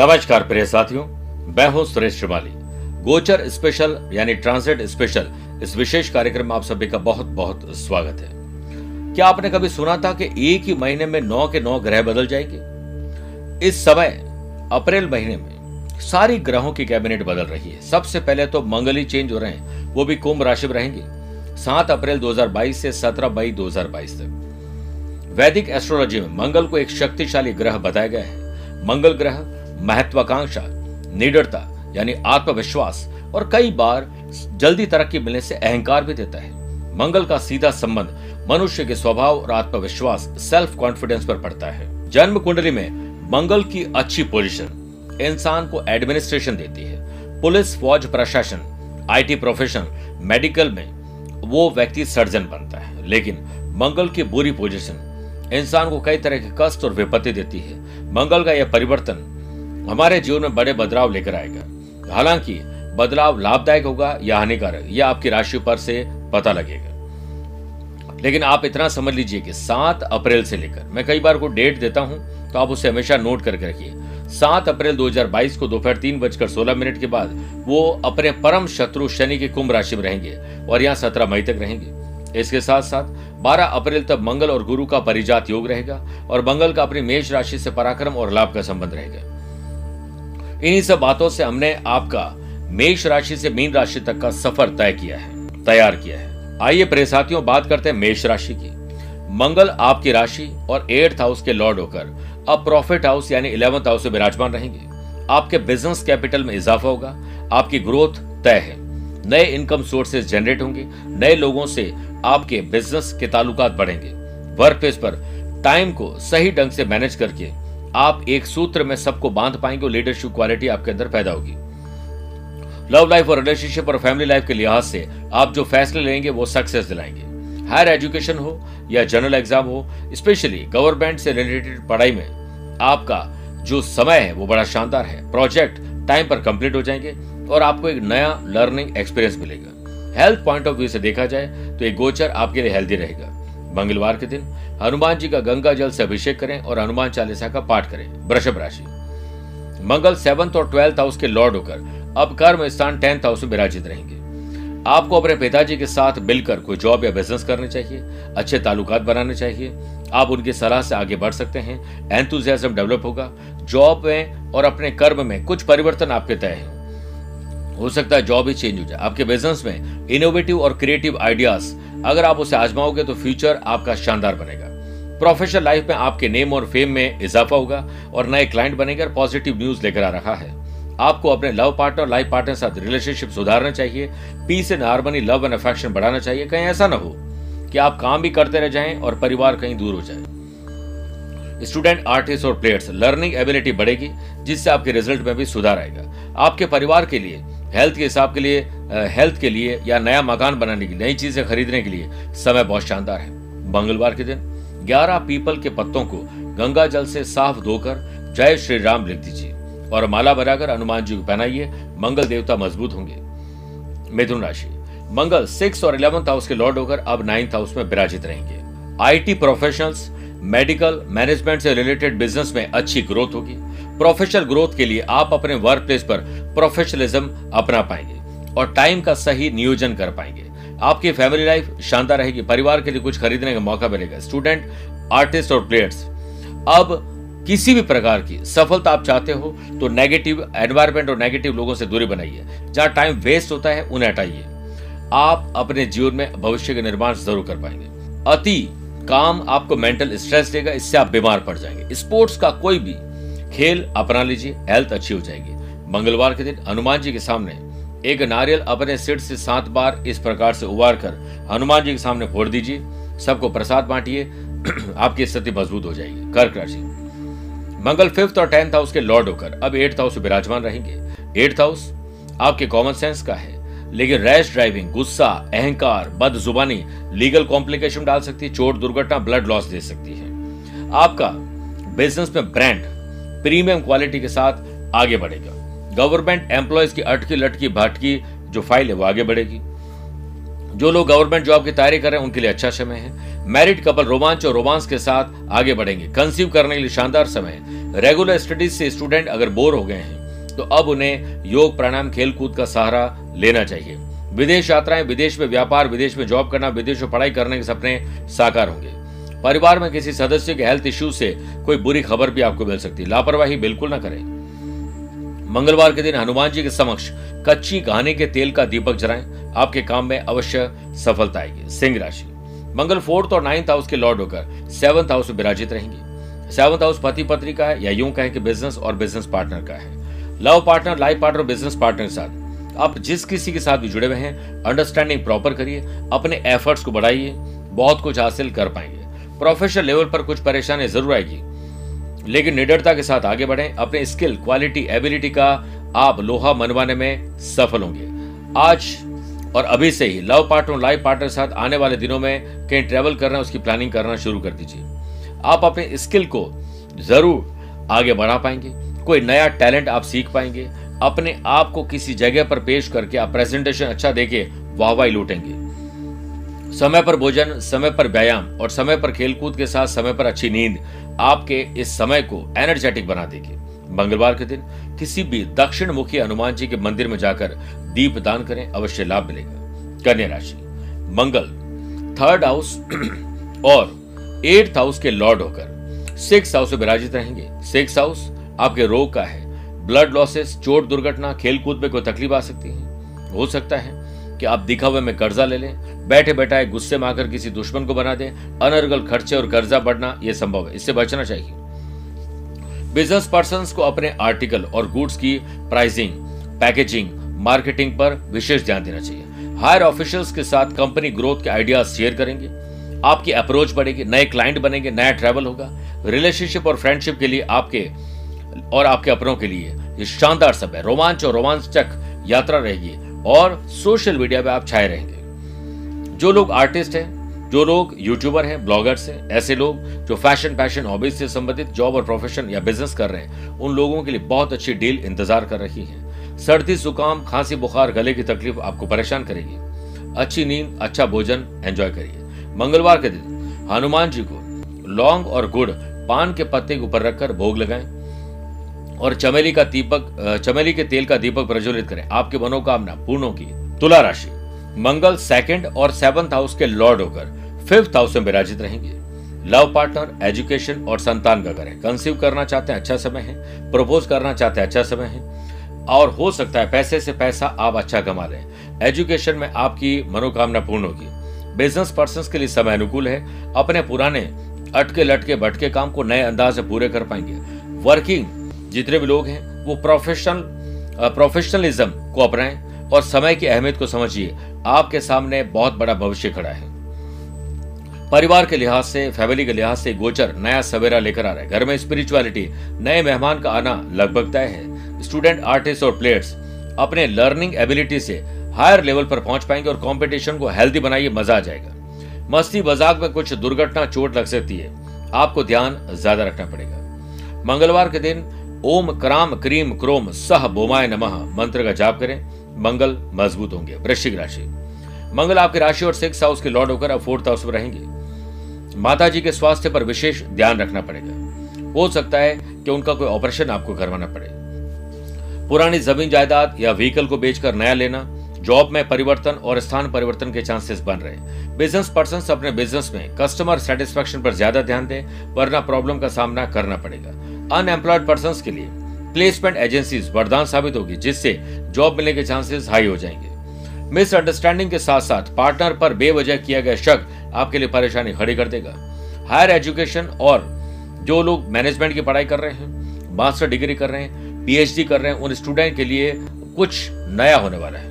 नमस्कार प्रिय साथियों, मैं हूँ सुरेश श्रीमाली गोचर स्पेशल, यानी ट्रांसिट स्पेशल, इस विशेष कार्यक्रम में आप सभी का बहुत बहुत स्वागत है। क्या आपने कभी सुना था कि एक ही महीने में नौ के नौ ग्रह बदल जाएँगे? इस समय, अप्रैल महीने में, सारी ग्रहों की कैबिनेट बदल रही है। सबसे पहले तो मंगल चेंज हो रहे हैं, वो भी कुंभ राशि में रहेंगे। सात अप्रैल 2022 से सत्रह मई 2022 तक। वैदिक एस्ट्रोलॉजी में मंगल को एक शक्तिशाली ग्रह बताया गया है। मंगल ग्रह महत्वाकांक्षा, निडरता, यानी आत्मविश्वास, और कई बार जल्दी तरक्की मिलने से अहंकार भी देता है। मंगल का सीधा संबंध मनुष्य के स्वभाव और आत्मविश्वास सेल्फ कॉन्फिडेंस पर पड़ता है। जन्म कुंडली में मंगल की अच्छी पोजीशन इंसान को एडमिनिस्ट्रेशन देती है। पुलिस, फौज, प्रशासन आईटी प्रोफेशन मेडिकल में वो व्यक्ति सर्जन बनता है। लेकिन मंगल की बुरी पोजीशन इंसान को कई तरह के कष्ट और विपत्ति देती है। मंगल का यह परिवर्तन हमारे जीवन में बड़े बदलाव लेकर आएगा। हालाँकि, बदलाव लाभदायक होगा या हानिकारक, यह आपकी राशि पर से पता लगेगा। लेकिन आप इतना समझ लीजिए कि सात अप्रैल से लेकर, मैं कई बार को डेट देता हूँ तो आप उसे हमेशा नोट करके रखिए। सात अप्रैल 2022 को दोपहर तीन बजकर सोलह मिनट के बाद, वो अपने परम शत्रु शनि के कुंभ राशि में रहेंगे और यहाँ सत्रह मई तक रहेंगे। इसके साथ साथ 12 अप्रैल तक मंगल और गुरु का परिजात योग रहेगा और मंगल का अपनी मेष राशि से पराक्रम और लाभ का संबंध रहेगा। इन्हीं सब बातों से हमने आपका मेष राशि से मीन राशि तक का सफ़र तय किया है, तैयार किया है। आइए प्रेसाथियों बात करते हैं मेष राशि की। मंगल आपकी राशि और एट्थ हाउस के लॉर्ड होकर अब प्रॉफिट हाउस यानी इलेवंथ हाउस से विराजमान रहेंगे। आपके बिज़नेस कैपिटल में इजाफा होगा, आपकी ग्रोथ तय है। नए इनकम सोर्सेज जनरेट होंगे, नए लोगों से आपके बिज़नेस के ताल्लुकात बढ़ेंगे। वर्क प्लेस पर टाइम को सही ढंग से मैनेज करके आप एक सूत्र में सबको बाँध पाएँगे और लीडरशिप क्वालिटी आपके अंदर पैदा होगी। लव लाइफ और रिलेशनशिप और फैमिली लाइफ के लिहाज से आप जो फैसले लेंगे वो सक्सेस दिलाएँगे। हायर एजुकेशन हो या जनरल एग्ज़ाम हो स्पेशली गवर्नमेंट से रिलेटेड पढ़ाई में, आपका जो समय है वो बड़ा शानदार है। प्रोजेक्ट टाइम पर कंप्लीट हो जाएँगे और आपको एक नया लर्निंग एक्सपीरियंस मिलेगा। हेल्थ पॉइंट ऑफ़ व्यू से देखा जाए तो एक गोचर आपके लिए हेल्दी रहेगा। मंगलवार के दिन हनुमान जी का गंगा जल से अभिषेक करें और हनुमान चालीसा का पाठ करें, वृषभ राशि। मंगल सेवंथ और ट्वेल्थ हाउस के लॉर्ड होकर अब कर्म स्थान टेंथ हाउस में विराजित रहेंगे। आपको अपने पिताजी के साथ मिलकर कोई जॉब या बिज़नेस करने चाहिए, अच्छे ताल्लुकात बनाने चाहिए, आप उनकी सलाह से आगे बढ़ सकते हैं एंथुजियाज्म डेवलप होगा, जॉब में और अपने कर्म में कुछ परिवर्तन आपके तय है। हो सकता है जॉब ही चेंज हो जाए। आपके बिज़नेस में इनोवेटिव और क्रिएटिव आइडियाज़ अगर आप उसे आजमाओगे तो फ्यूचर आपका शानदार बनेगा। प्रोफेशनल लाइफ में आपके नेम और फेम में इजाफा होगा और नए क्लाइंट बनेंगे और पॉजिटिव न्यूज़ लेकर आ रहा है। आपको अपने लव पार्टनर लाइफ पार्टनर साथ रिलेशनशिप सुधारना चाहिए। Peace and harmony love and affection बढ़ाना चाहिए। कहीं ऐसा ना हो कि आप काम भी करते रह जाएँ और परिवार कहीं दूर हो जाए। स्टूडेंट आर्टिस्ट और प्लेयर्स लर्निंग एबिलिटी बढ़ेगी, जिससे आपके रिज़ल्ट में भी सुधार आएगा। आपके परिवार के लिए हेल्थ के हिसाब के लिए हेल्थ के लिए या नया मकान बनाने की, नई चीज़ें खरीदने के लिए समय बहुत शानदार है। मंगलवार के दिन 11 पीपल के पत्तों को गंगा जल से साफ़ धोकर जय श्री राम लिख दीजिए और माला बनाकर हनुमान जी को पहनाइए, मंगल देवता मज़बूत होंगे। मिथुन राशि, मंगल सिक्स और इलेवंथ हाउस के लॉर्ड होकर अब नाइन्थ हाउस में विराजित रहेंगे। आईटी प्रोफेशनल्स मेडिकल मैनेजमेंट से रिलेटेड बिज़नेस में अच्छी ग्रोथ होगी। प्रोफेशनल ग्रोथ के लिए आप अपने वर्क प्लेस पर प्रोफेशनलिज्म अपना पाएँगे और टाइम का सही नियोजन कर पाएँगे। आपकी फैमिली लाइफ शानदार रहेगी, परिवार के लिए कुछ खरीदने का मौका मिलेगा। स्टूडेंट आर्टिस्ट और प्लेयर्स अब किसी भी प्रकार की सफलता आप चाहते हो तो नेगेटिव एनवायरमेंट और नेगेटिव लोगों से दूरी बनाइए। जहाँ टाइम वेस्ट होता है, उन्हें हटाइए। आप अपने जीवन में भविष्य के निर्माण ज़रूर कर पाएँगे। अति काम आपको मेंटल स्ट्रेस देगा, इससे आप बीमार पड़ जाएँगे। स्पोर्ट्स का कोई भी खेल अपना लीजिए हेल्थ अच्छी हो जाएगी। मंगलवार के दिन हनुमान जी के सामने एक नारियल अपने सिर से सात बार इस प्रकार से उबार कर हनुमान जी के सामने फोड़ दीजिए, सबको प्रसाद बांटिए, आपकी स्थिति मज़बूत हो जाएगी। कर्क राशि। मंगल फिफ्थ और टेंथ हाउस के लॉर्ड होकर, अब एट्थ हाउस विराजमान रहेंगे। एट्थ हाउस आपके कॉमन सेंस का है, लेकिन रैश ड्राइविंग गुस्सा, अहंकार बद जुबानी लीगल कॉम्प्लिकेशन डाल सकती है, चोट, दुर्घटना ब्लड लॉस दे सकती है। आपका बिज़नेस में ब्रांड प्रीमियम क्वालिटी के साथ आगे बढ़ेगा। गवर्नमेंट एम्प्लॉयज़ की अटकी लटकी भटकी जो फ़ाइल है वो आगे बढ़ेगी। जो लोग गवर्नमेंट जॉब की तैयारी कर रहे हैं, उनके लिए अच्छा समय है। मैरिड कपल रोमांच और रोमांस के साथ आगे बढ़ेंगे। कंसीव करने के लिए शानदार समय है। रेगुलर स्टडीज़ से स्टूडेंट अगर बोर हो गए हैं तो अब उन्हें योग प्राणायाम खेल कूद का सहारा लेना चाहिए। विदेश यात्राएँ, विदेश में व्यापार, विदेश में जॉब करना, विदेश में पढ़ाई करने के सपने साकार होंगे। परिवार में किसी सदस्य के हेल्थ इश्यू से कोई बुरी खबर भी आपको मिल सकती है। लापरवाही बिल्कुल ना करें। मंगलवार के दिन हनुमान जी के समक्ष कच्ची घाने के तेल का दीपक जलाएँ। आपके काम में अवश्य सफलता आएगी। सिंह राशि। मंगल फोर्थ और नाइन्थ हाउस के लॉर्ड होकर सेवंथ हाउस में विराजित रहेंगे। सेवंथ हाउस पति पत्नी का है या यूँ कहें कि बिज़नेस और बिज़नेस पार्टनर का है। Love partner life partner business partner के साथ आप जिस किसी के साथ भी जुड़े हुए हैं अंडरस्टैंडिंग प्रॉपर करिए, अपने एफर्ट्स को बढ़ाइए, बहुत कुछ हासिल कर पाएँगे। प्रोफेशनल लेवल पर कुछ परेशानी ज़रूर आएगी। लेकिन निडरता के साथ आगे बढ़ें। अपने स्किल क्वालिटी एबिलिटी का आप लोहा मनवाने में सफल होंगे। आज और अभी से ही लव पार्टनर लाइफ पार्टनर के साथ आने वाले दिनों में कहीं ट्रेवल करना, उसकी प्लानिंग करना शुरू कर दीजिए। आप अपने स्किल को ज़रूर आगे बढ़ा पाएँगे। कोई नया टैलेंट आप सीख पाएँगे। अपने आप को किसी जगह पर पेश करके आप प्रेजेंटेशन अच्छा देके वाहवाही लूटेंगे। समय पर भोजन, समय पर व्यायाम और समय पर खेलकूद के साथ समय पर अच्छी नींद आपके इस समय को एनर्जेटिक बना देगी। मंगलवार के दिन किसी भी दक्षिण मुखी हनुमान जी के मंदिर में जाकर दीप दान करें, अवश्य लाभ मिलेगा। कन्या राशि, मंगल थर्ड हाउस और एट्थ हाउस के लॉर्ड होकर सिक्स हाउस में विराजित रहेंगे। सिक्स हाउस आपके रोग का है। ब्लड लॉसेस चोट दुर्घटना, खेलकूद में कोई तकलीफ़ आ सकती है। हो सकता है कि आप दिखावे में कर्जा ले लें बैठे बैठाए गुस्से में आकर किसी दुश्मन को बना दे। अनर्गल खर्चे और कर्जा बढ़ना यह संभव है। इससे बचना चाहिए। बिज़नेस पर्सन को अपने आर्टिकल और गुड्स की प्राइसिंग पैकेजिंग मार्केटिंग पर विशेष ध्यान देना चाहिए। हायर ऑफिशियल्स के साथ कंपनी ग्रोथ के आइडियाज़ शेयर करेंगे। आपकी अप्रोच बढ़ेगी, नए क्लाइंट बनेंगे, नया ट्रैवल होगा। रिलेशनशिप और फ्रेंडशिप के लिए आपके और आपके अपनों के लिए ये शानदार समय रोमांच और रोमांचक यात्रा रहेगी और सोशल मीडिया पे आप छाए रहेंगे। जो लोग आर्टिस्ट हैं, जो लोग यूट्यूबर हैं ब्लॉगर्स हैं, ऐसे लोग जो फ़ैशन पैशन हॉबीज से संबंधित जॉब और प्रोफेशन या बिज़नेस कर रहे हैं, उन लोगों के लिए बहुत अच्छी डील इंतज़ार कर रही है। सर्दी, जुकाम, खांसी, बुखार, गले की तकलीफ़ आपको परेशान करेगी। अच्छी नींद अच्छा भोजन एंजॉय करिए। मंगलवार के दिन, हनुमान जी को लौंग और गुड़ पान के पत्ते के ऊपर रखकर भोग लगाएँ और चमेली का दीपक चमेली के तेल का दीपक प्रज्वलित करें। आपके मनोकामना पूर्ण होगी। तुला राशि। मंगल सेकंड और सेवंथ हाउस के लॉर्ड होकर फिफ्थ हाउस में विराजित रहेंगे। लव पार्टनर एजुकेशन और संतान का करें। कंसीव करना चाहते हैं अच्छा समय है। प्रपोज करना चाहते हैं अच्छा समय है। और हो सकता है पैसे से पैसा आप अच्छा कमा लें। एजुकेशन में आपकी मनोकामना पूर्ण होगी। बिज़नेस पर्सन के लिए समय अनुकूल है। अपने पुराने अटके लटके भटके काम को नए अंदाज से पूरे कर पाएँगे। वर्किंग जितने भी लोग हैं, वो प्रोफेशनल प्रोफेशनलिज्म को अपनाएँ और समय की अहमियत को समझिए। आपके सामने बहुत बड़ा भविष्य खड़ा है। परिवार के लिहाज से, फैमिली के लिहाज से गोचर नया सवेरा लेकर आ रहा है। घर में स्पिरिचुअलिटी नए मेहमान का आना लगभग तय है। स्टूडेंट आर्टिस्ट और प्लेयर्स अपने लर्निंग एबिलिटी से हायर लेवल पर पहुँच पाएँगे और कंपटीशन को हेल्दी बनाइए, मज़ा आ जाएगा। मस्ती मज़ाक में कुछ दुर्घटना चोट लग सकती है। आपको ध्यान ज़्यादा रखना पड़ेगा। मंगलवार के दिन, ओम क्राम क्रीम क्रोम सह बोमाय नमः मंत्र का जाप करें। मंगल मज़बूत होंगे। वृश्चिक राशि। मंगल आपकी राशि और सिक्स हाउस के लॉर्ड होकर अब फोर्थ हाउस में रहेंगे। माता जी के स्वास्थ्य पर विशेष ध्यान रखना पड़ेगा। हो सकता है कि उनका कोई ऑपरेशन आपको करवाना पड़े। पुरानी ज़मीन जायदाद या व्हीकल को बेचकर नया लेना, जॉब में परिवर्तन और स्थान परिवर्तन के चांसेस बन रहे। बिज़नेस पर्सन अपने बिज़नेस में कस्टमर सेटिस्फेक्शन पर ज़्यादा ध्यान दें, वरना प्रॉब्लम का सामना करना पड़ेगा। अनएम्प्लॉयड पर्सन के लिए प्लेसमेंट एजेंसीज वरदान साबित होगी, जिससे जॉब मिलने के चांसेस हाई हो जाएँगे। मिसअंडरस्टैंडिंग के साथ साथ पार्टनर पर बेवजह किया गया शक आपके लिए परेशानी खड़ी कर देगा। हायर एजुकेशन और जो लोग मैनेजमेंट की पढ़ाई कर रहे हैं, मास्टर डिग्री कर रहे हैं, पीएचडी कर रहे हैं, उन स्टूडेंट के लिए कुछ नया होने वाला है।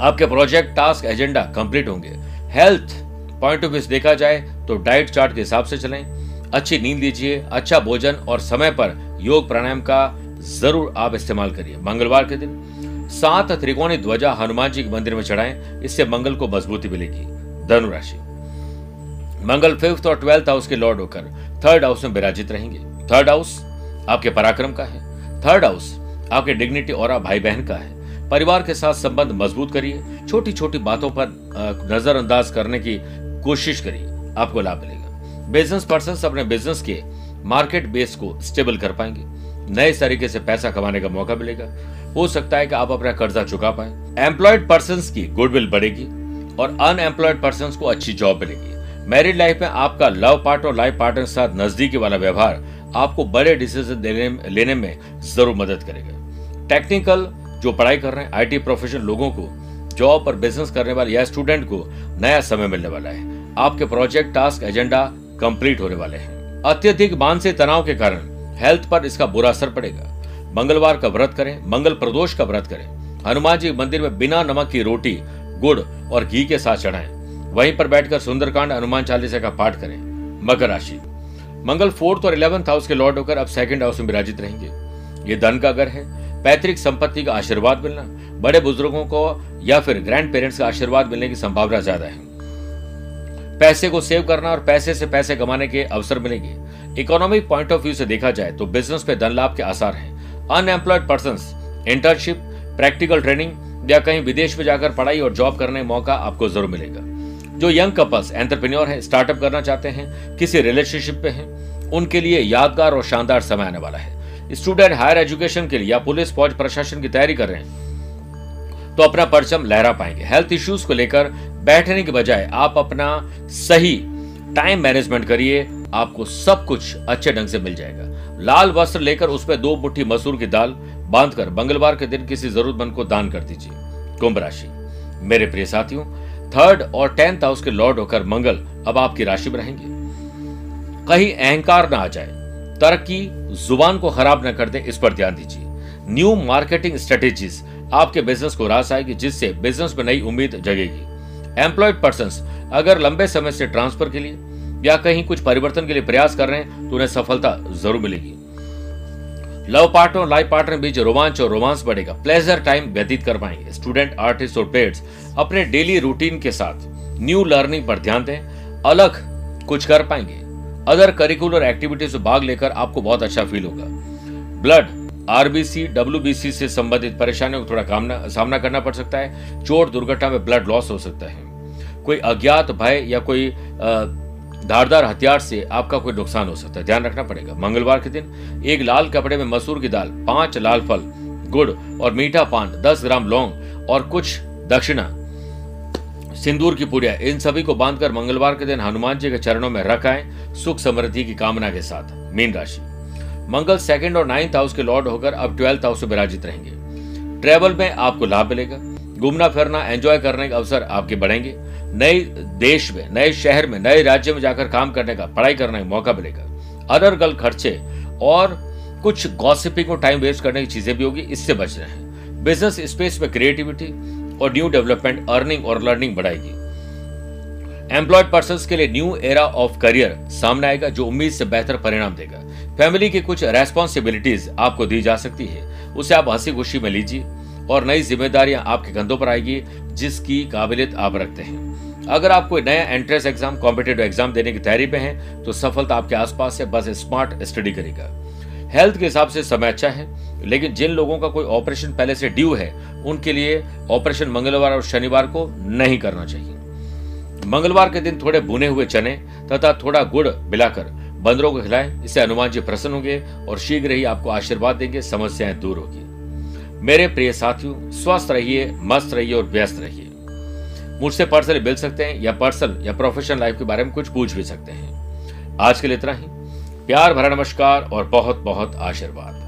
आपके प्रोजेक्ट, टास्क, एजेंडा कंप्लीट होंगे। हेल्थ पॉइंट ऑफ़ व्यू देखा जाए तो डाइट चार्ट के हिसाब से चलें। अच्छी नींद लीजिए अच्छा भोजन और समय पर योग प्राणायाम का ज़रूर आप इस्तेमाल करिए। मंगलवार के दिन सात त्रिकोणी ध्वजा हनुमान जी के मंदिर में चढ़ाएँ, इससे मंगल को मजबूती मिलेगी। धनु राशि। मंगल फिफ्थ और ट्वेल्थ हाउस के लॉर्ड होकर थर्ड हाउस में विराजित रहेंगे। थर्ड हाउस आपके पराक्रम का है। थर्ड हाउस आपके डिग्निटी और भाई बहन का है। परिवार के साथ संबंध मज़बूत करिए। छोटी छोटी बातों पर नजरअंदाज करने की कोशिश करिए। आपको लाभ मिलेगा। बिज़नेस पर्सन अपने बिज़नेस के मार्केट बेस को स्टेबल कर पाएँगे। नए तरीके से पैसा कमाने का मौका मिलेगा। हो सकता है कि आप अपना कर्जा चुका पाए। एम्प्लॉयड पर्सन की गुडविल बढ़ेगी और अनएम्प्लॉयड पर्सन को अच्छी जॉब मिलेगी। मैरिड लाइफ में आपका लव पार्टनर और लाइफ पार्टनर के साथ नजदीकी वाला व्यवहार आपको बड़े डिसीज़न लेने, में ज़रूर मदद करेगा। टेक्निकल जो पढ़ाई कर रहे हैं आईटी प्रोफेशनल लोगों को जॉब और बिज़नेस करने वाले या स्टूडेंट को नया समय मिलने वाला है। आपके प्रोजेक्ट टास्क एजेंडा कंप्लीट होने वाले हैं। अत्यधिक मानसिक तनाव के कारण हेल्थ पर इसका बुरा असर पड़ेगा। मंगलवार का व्रत करें, मंगल प्रदोष का व्रत करें। हनुमान जी मंदिर में बिना नमक की रोटी, गुड़ और घी के साथ चढ़ाएँ। वहीं पर बैठकर सुंदरकांड, हनुमान चालीसा का पाठ करें। मकर राशि। मंगल फोर्थ और इलेवंथ हाउस के लॉर्ड होकर अब सेकंड हाउस में विराजित रहेंगे। ये धन का घर है। पैतृक संपत्ति का आशीर्वाद मिलना, बड़े बुज़ुर्गों को या फिर ग्रैंड पेरेंट्स का आशीर्वाद मिलने की संभावना ज़्यादा है। पैसे को सेव करना और पैसे से पैसे कमाने के अवसर मिलेंगे। इकोनॉमिक पॉइंट ऑफ़ व्यू से देखा जाए तो बिज़नेस पे धन लाभ के आसार हैं। Unemployed person internship practical training या कहीं विदेश में जाकर पढ़ाई और जॉब करने मौका आपको ज़रूर मिलेगा। जो यंग कपल्स एंटरप्रेन्योर हैं स्टार्टअप करना चाहते हैं, किसी रिलेशनशिप पे हैं, उनके लिए यादगार और शानदार समय आने वाला है। स्टूडेंट हायर एजुकेशन के लिए या पुलिस, फौज, प्रशासन की तैयारी कर रहे हैं तो अपना परचम लहरा पाएँगे। हेल्थ इश्यूज़ को लेकर बैठने के बजाय आप अपना सही टाइम मैनेजमेंट करिए, आपको सब कुछ अच्छे ढंग से मिल जाएगा। लाल वस्त्र लेकर उसमें दो मुट्ठी मसूर की दाल बांधकर मंगलवार के दिन किसी जरूरतमंद को दान कर दीजिए। कुंभ राशि। मेरे प्रिय साथियों थर्ड और टेंथ हाउस के लॉर्ड होकर मंगल अब आपकी राशि में रहेंगे। कहीं अहंकार ना आ जाए, तरक्की ज़ुबान को खराब न कर दे, इस पर ध्यान दीजिए। न्यू मार्केटिंग स्ट्रेटेजीज आपके बिज़नेस को रास आएगी, जिससे बिज़नेस में नई उम्मीद जगेगी। एम्प्लॉयड पर्सन अगर लंबे समय से ट्रांसफ़र के लिए या कहीं कुछ परिवर्तन के लिए प्रयास कर रहे हैं तो उन्हें सफलता ज़रूर मिलेगी। लव पार्टनर और लाइफ पार्टनर बीच रोमांच और रोमांस बढ़ेगा। प्लेजर टाइम व्यतीत कर पाएँगे। स्टूडेंट आर्टिस्ट और पेड्स अपने डेली रूटीन के साथ न्यू लर्निंग पर ध्यान दें। अलग कुछ कर पाएँगे। अदर करिकुलर एक्टिविटीज़ में भाग लेकर आपको बहुत अच्छा फील होगा। ब्लड आरबीसी, डब्ल्यूबीसी से संबंधित परेशानियों को थोड़ा सामना करना पड़ सकता है। चोट दुर्घटना में ब्लड लॉस हो सकता है। कोई अज्ञात भय या कोई धारदार हथियार से आपका कोई नुकसान हो सकता है। ध्यान रखना पड़ेगा। मंगलवार के दिन एक लाल कपड़े में मसूर की दाल, पाँच लाल फल, गुड़ और मीठा पान, दस ग्राम लौंग और कुछ दक्षिणा, सिंदूर की पुड़िया, इन सभी को बांधकर मंगलवार के दिन हनुमान जी के चरणों में रख आए। सुख समृद्धि की कामना के साथ मीन राशि। मंगल सेकंड और नाइन्थ हाउस के लॉर्ड होकर अब ट्वेल्थ हाउस में विराजित रहेंगे। ट्रेवल में आपको लाभ मिलेगा। घूमना, फिरना, एंजॉय करने के अवसर आपके बढ़ेंगे। नए देश में, नए शहर में, नए राज्य में जाकर काम करने का, पढ़ाई करने का मौका मिलेगा। अदर गल खर्चे और कुछ गॉसिपिंग और टाइम वेस्ट करने की चीज़ें भी होगी, इससे बच रहे हैं। बिज़नेस स्पेस में क्रिएटिविटी और न्यू डेवलपमेंट अर्निंग और लर्निंग बढ़ाएगी। एम्प्लॉयड पर्सन के लिए न्यू एरा ऑफ़ करियर सामने आएगा, जो उम्मीद से बेहतर परिणाम देगा। फैमिली की कुछ रेस्पॉन्सिबिलिटीज आपको दी जा सकती है। उसे आप हँसी खुशी में लीजिए और नई जिम्मेदारियाँ आपके कंधों पर आएगी, जिसकी काबिलियत आप रखते हैं। अगर आप कोई नया एंट्रेंस एग्ज़ाम कॉम्पिटेटिव एग्ज़ाम देने की तैयारी पे हैं तो सफलता आपके आसपास है, बस स्मार्ट स्टडी करेगा। हेल्थ के हिसाब से समय अच्छा है, लेकिन जिन लोगों का कोई ऑपरेशन पहले से ड्यू है, उनके लिए ऑपरेशन मंगलवार और शनिवार को नहीं करना चाहिए। मंगलवार के दिन थोड़े भुने हुए चने तथा थोड़ा गुड़ मिलाकर बंदरों को खिलाएँ इससे हनुमान जी प्रसन्न होंगे और शीघ्र ही आपको आशीर्वाद देंगे, समस्याएँ दूर होगी। मेरे प्रिय साथियों, स्वस्थ रहिए, मस्त रहिए और व्यस्त रहिए। मुझसे पर्सनली मिल सकते हैं या पर्सनल या प्रोफेशनल लाइफ के बारे में कुछ पूछ भी सकते हैं। आज के लिए इतना ही। प्यार भरा नमस्कार और बहुत बहुत आशीर्वाद।